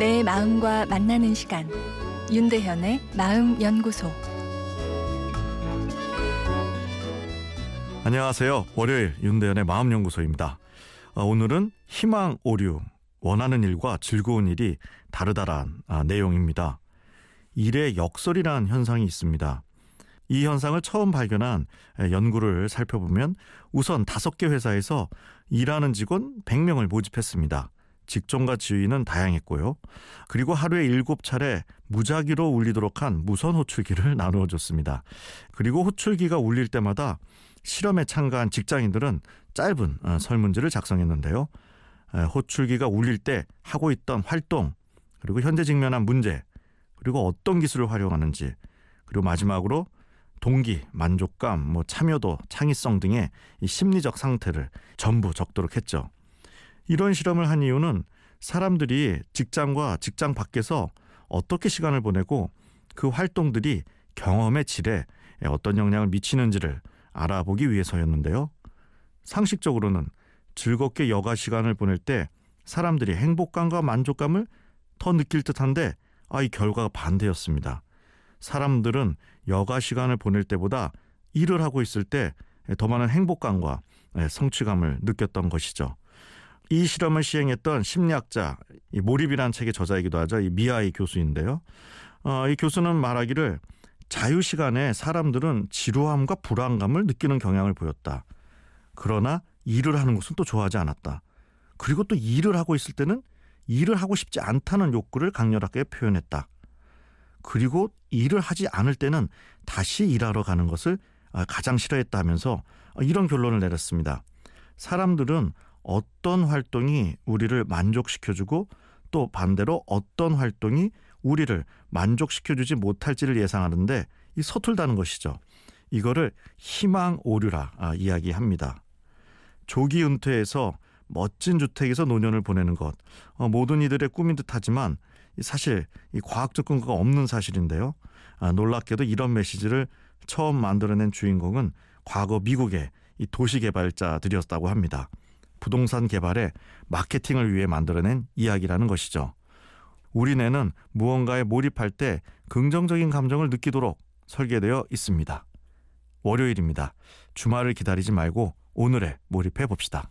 내 마음과 만나는 시간 윤대현의 마음 연구소 안녕하세요. 월요일 윤대현의 마음 연구소입니다. 어, 오늘은 희망 오류 원하는 일과 즐거운 일이 다르다란 아, 내용입니다. 일의 역설이라는 현상이 있습니다. 이 현상을 처음 발견한 연구를 살펴보면 우선 다섯 개 회사에서 일하는 직원 100명을 모집했습니다. 직종과 지위는 다양했고요. 그리고 하루에 일곱 차례 무작위로 울리도록 한 무선 호출기를 나누어 줬습니다. 그리고 호출기가 울릴 때마다 실험에 참가한 직장인들은 짧은 어, 설문지를 작성했는데요. 호출기가 울릴 때 하고 있던 활동, 그리고 현재 직면한 문제, 그리고 어떤 기술을 활용하는지, 그리고 마지막으로 동기, 만족감, 뭐 참여도, 창의성 등의 이 심리적 상태를 전부 적도록 했죠. 이런 실험을 한 이유는 사람들이 직장과 직장 밖에서 어떻게 시간을 보내고 그 활동들이 경험의 질에 어떤 영향을 미치는지를 알아보기 위해서였는데요. 상식적으로는 즐겁게 여가 시간을 보낼 때 사람들이 행복감과 만족감을 더 느낄 듯한데 아, 이 결과가 반대였습니다. 사람들은 여가 시간을 보낼 때보다 일을 하고 있을 때 더 많은 행복감과 성취감을 느꼈던 것이죠. 이 실험을 시행했던 심리학자 이 몰입이라는 책의 저자이기도 하죠. 이 미아이 교수인데요. 어, 이 교수는 말하기를 자유 시간에 사람들은 지루함과 불안감을 느끼는 경향을 보였다. 그러나 일을 하는 것은 또 좋아하지 않았다. 그리고 또 일을 하고 있을 때는 일을 하고 싶지 않다는 욕구를 강렬하게 표현했다. 그리고 일을 하지 않을 때는 다시 일하러 가는 것을 아, 가장 싫어했다면서 이런 결론을 내렸습니다. 사람들은 어떤 활동이 우리를 만족시켜주고 또 반대로 어떤 활동이 우리를 만족시켜주지 못할지를 예상하는데 이 서툴다는 것이죠. 이거를 희망 오류라 아, 이야기합니다. 조기 은퇴해서 멋진 주택에서 노년을 보내는 것 어, 모든 이들의 꿈인 듯하지만 사실 이 과학적 근거가 없는 사실인데요. 아, 놀랍게도 이런 메시지를 처음 만들어낸 주인공은 과거 미국의 이 도시 개발자들이었다고 합니다. 부동산 개발에 마케팅을 위해 만들어낸 이야기라는 것이죠. 우리 뇌는 무언가에 몰입할 때 긍정적인 감정을 느끼도록 설계되어 있습니다. 월요일입니다. 주말을 기다리지 말고 오늘에 몰입해 봅시다.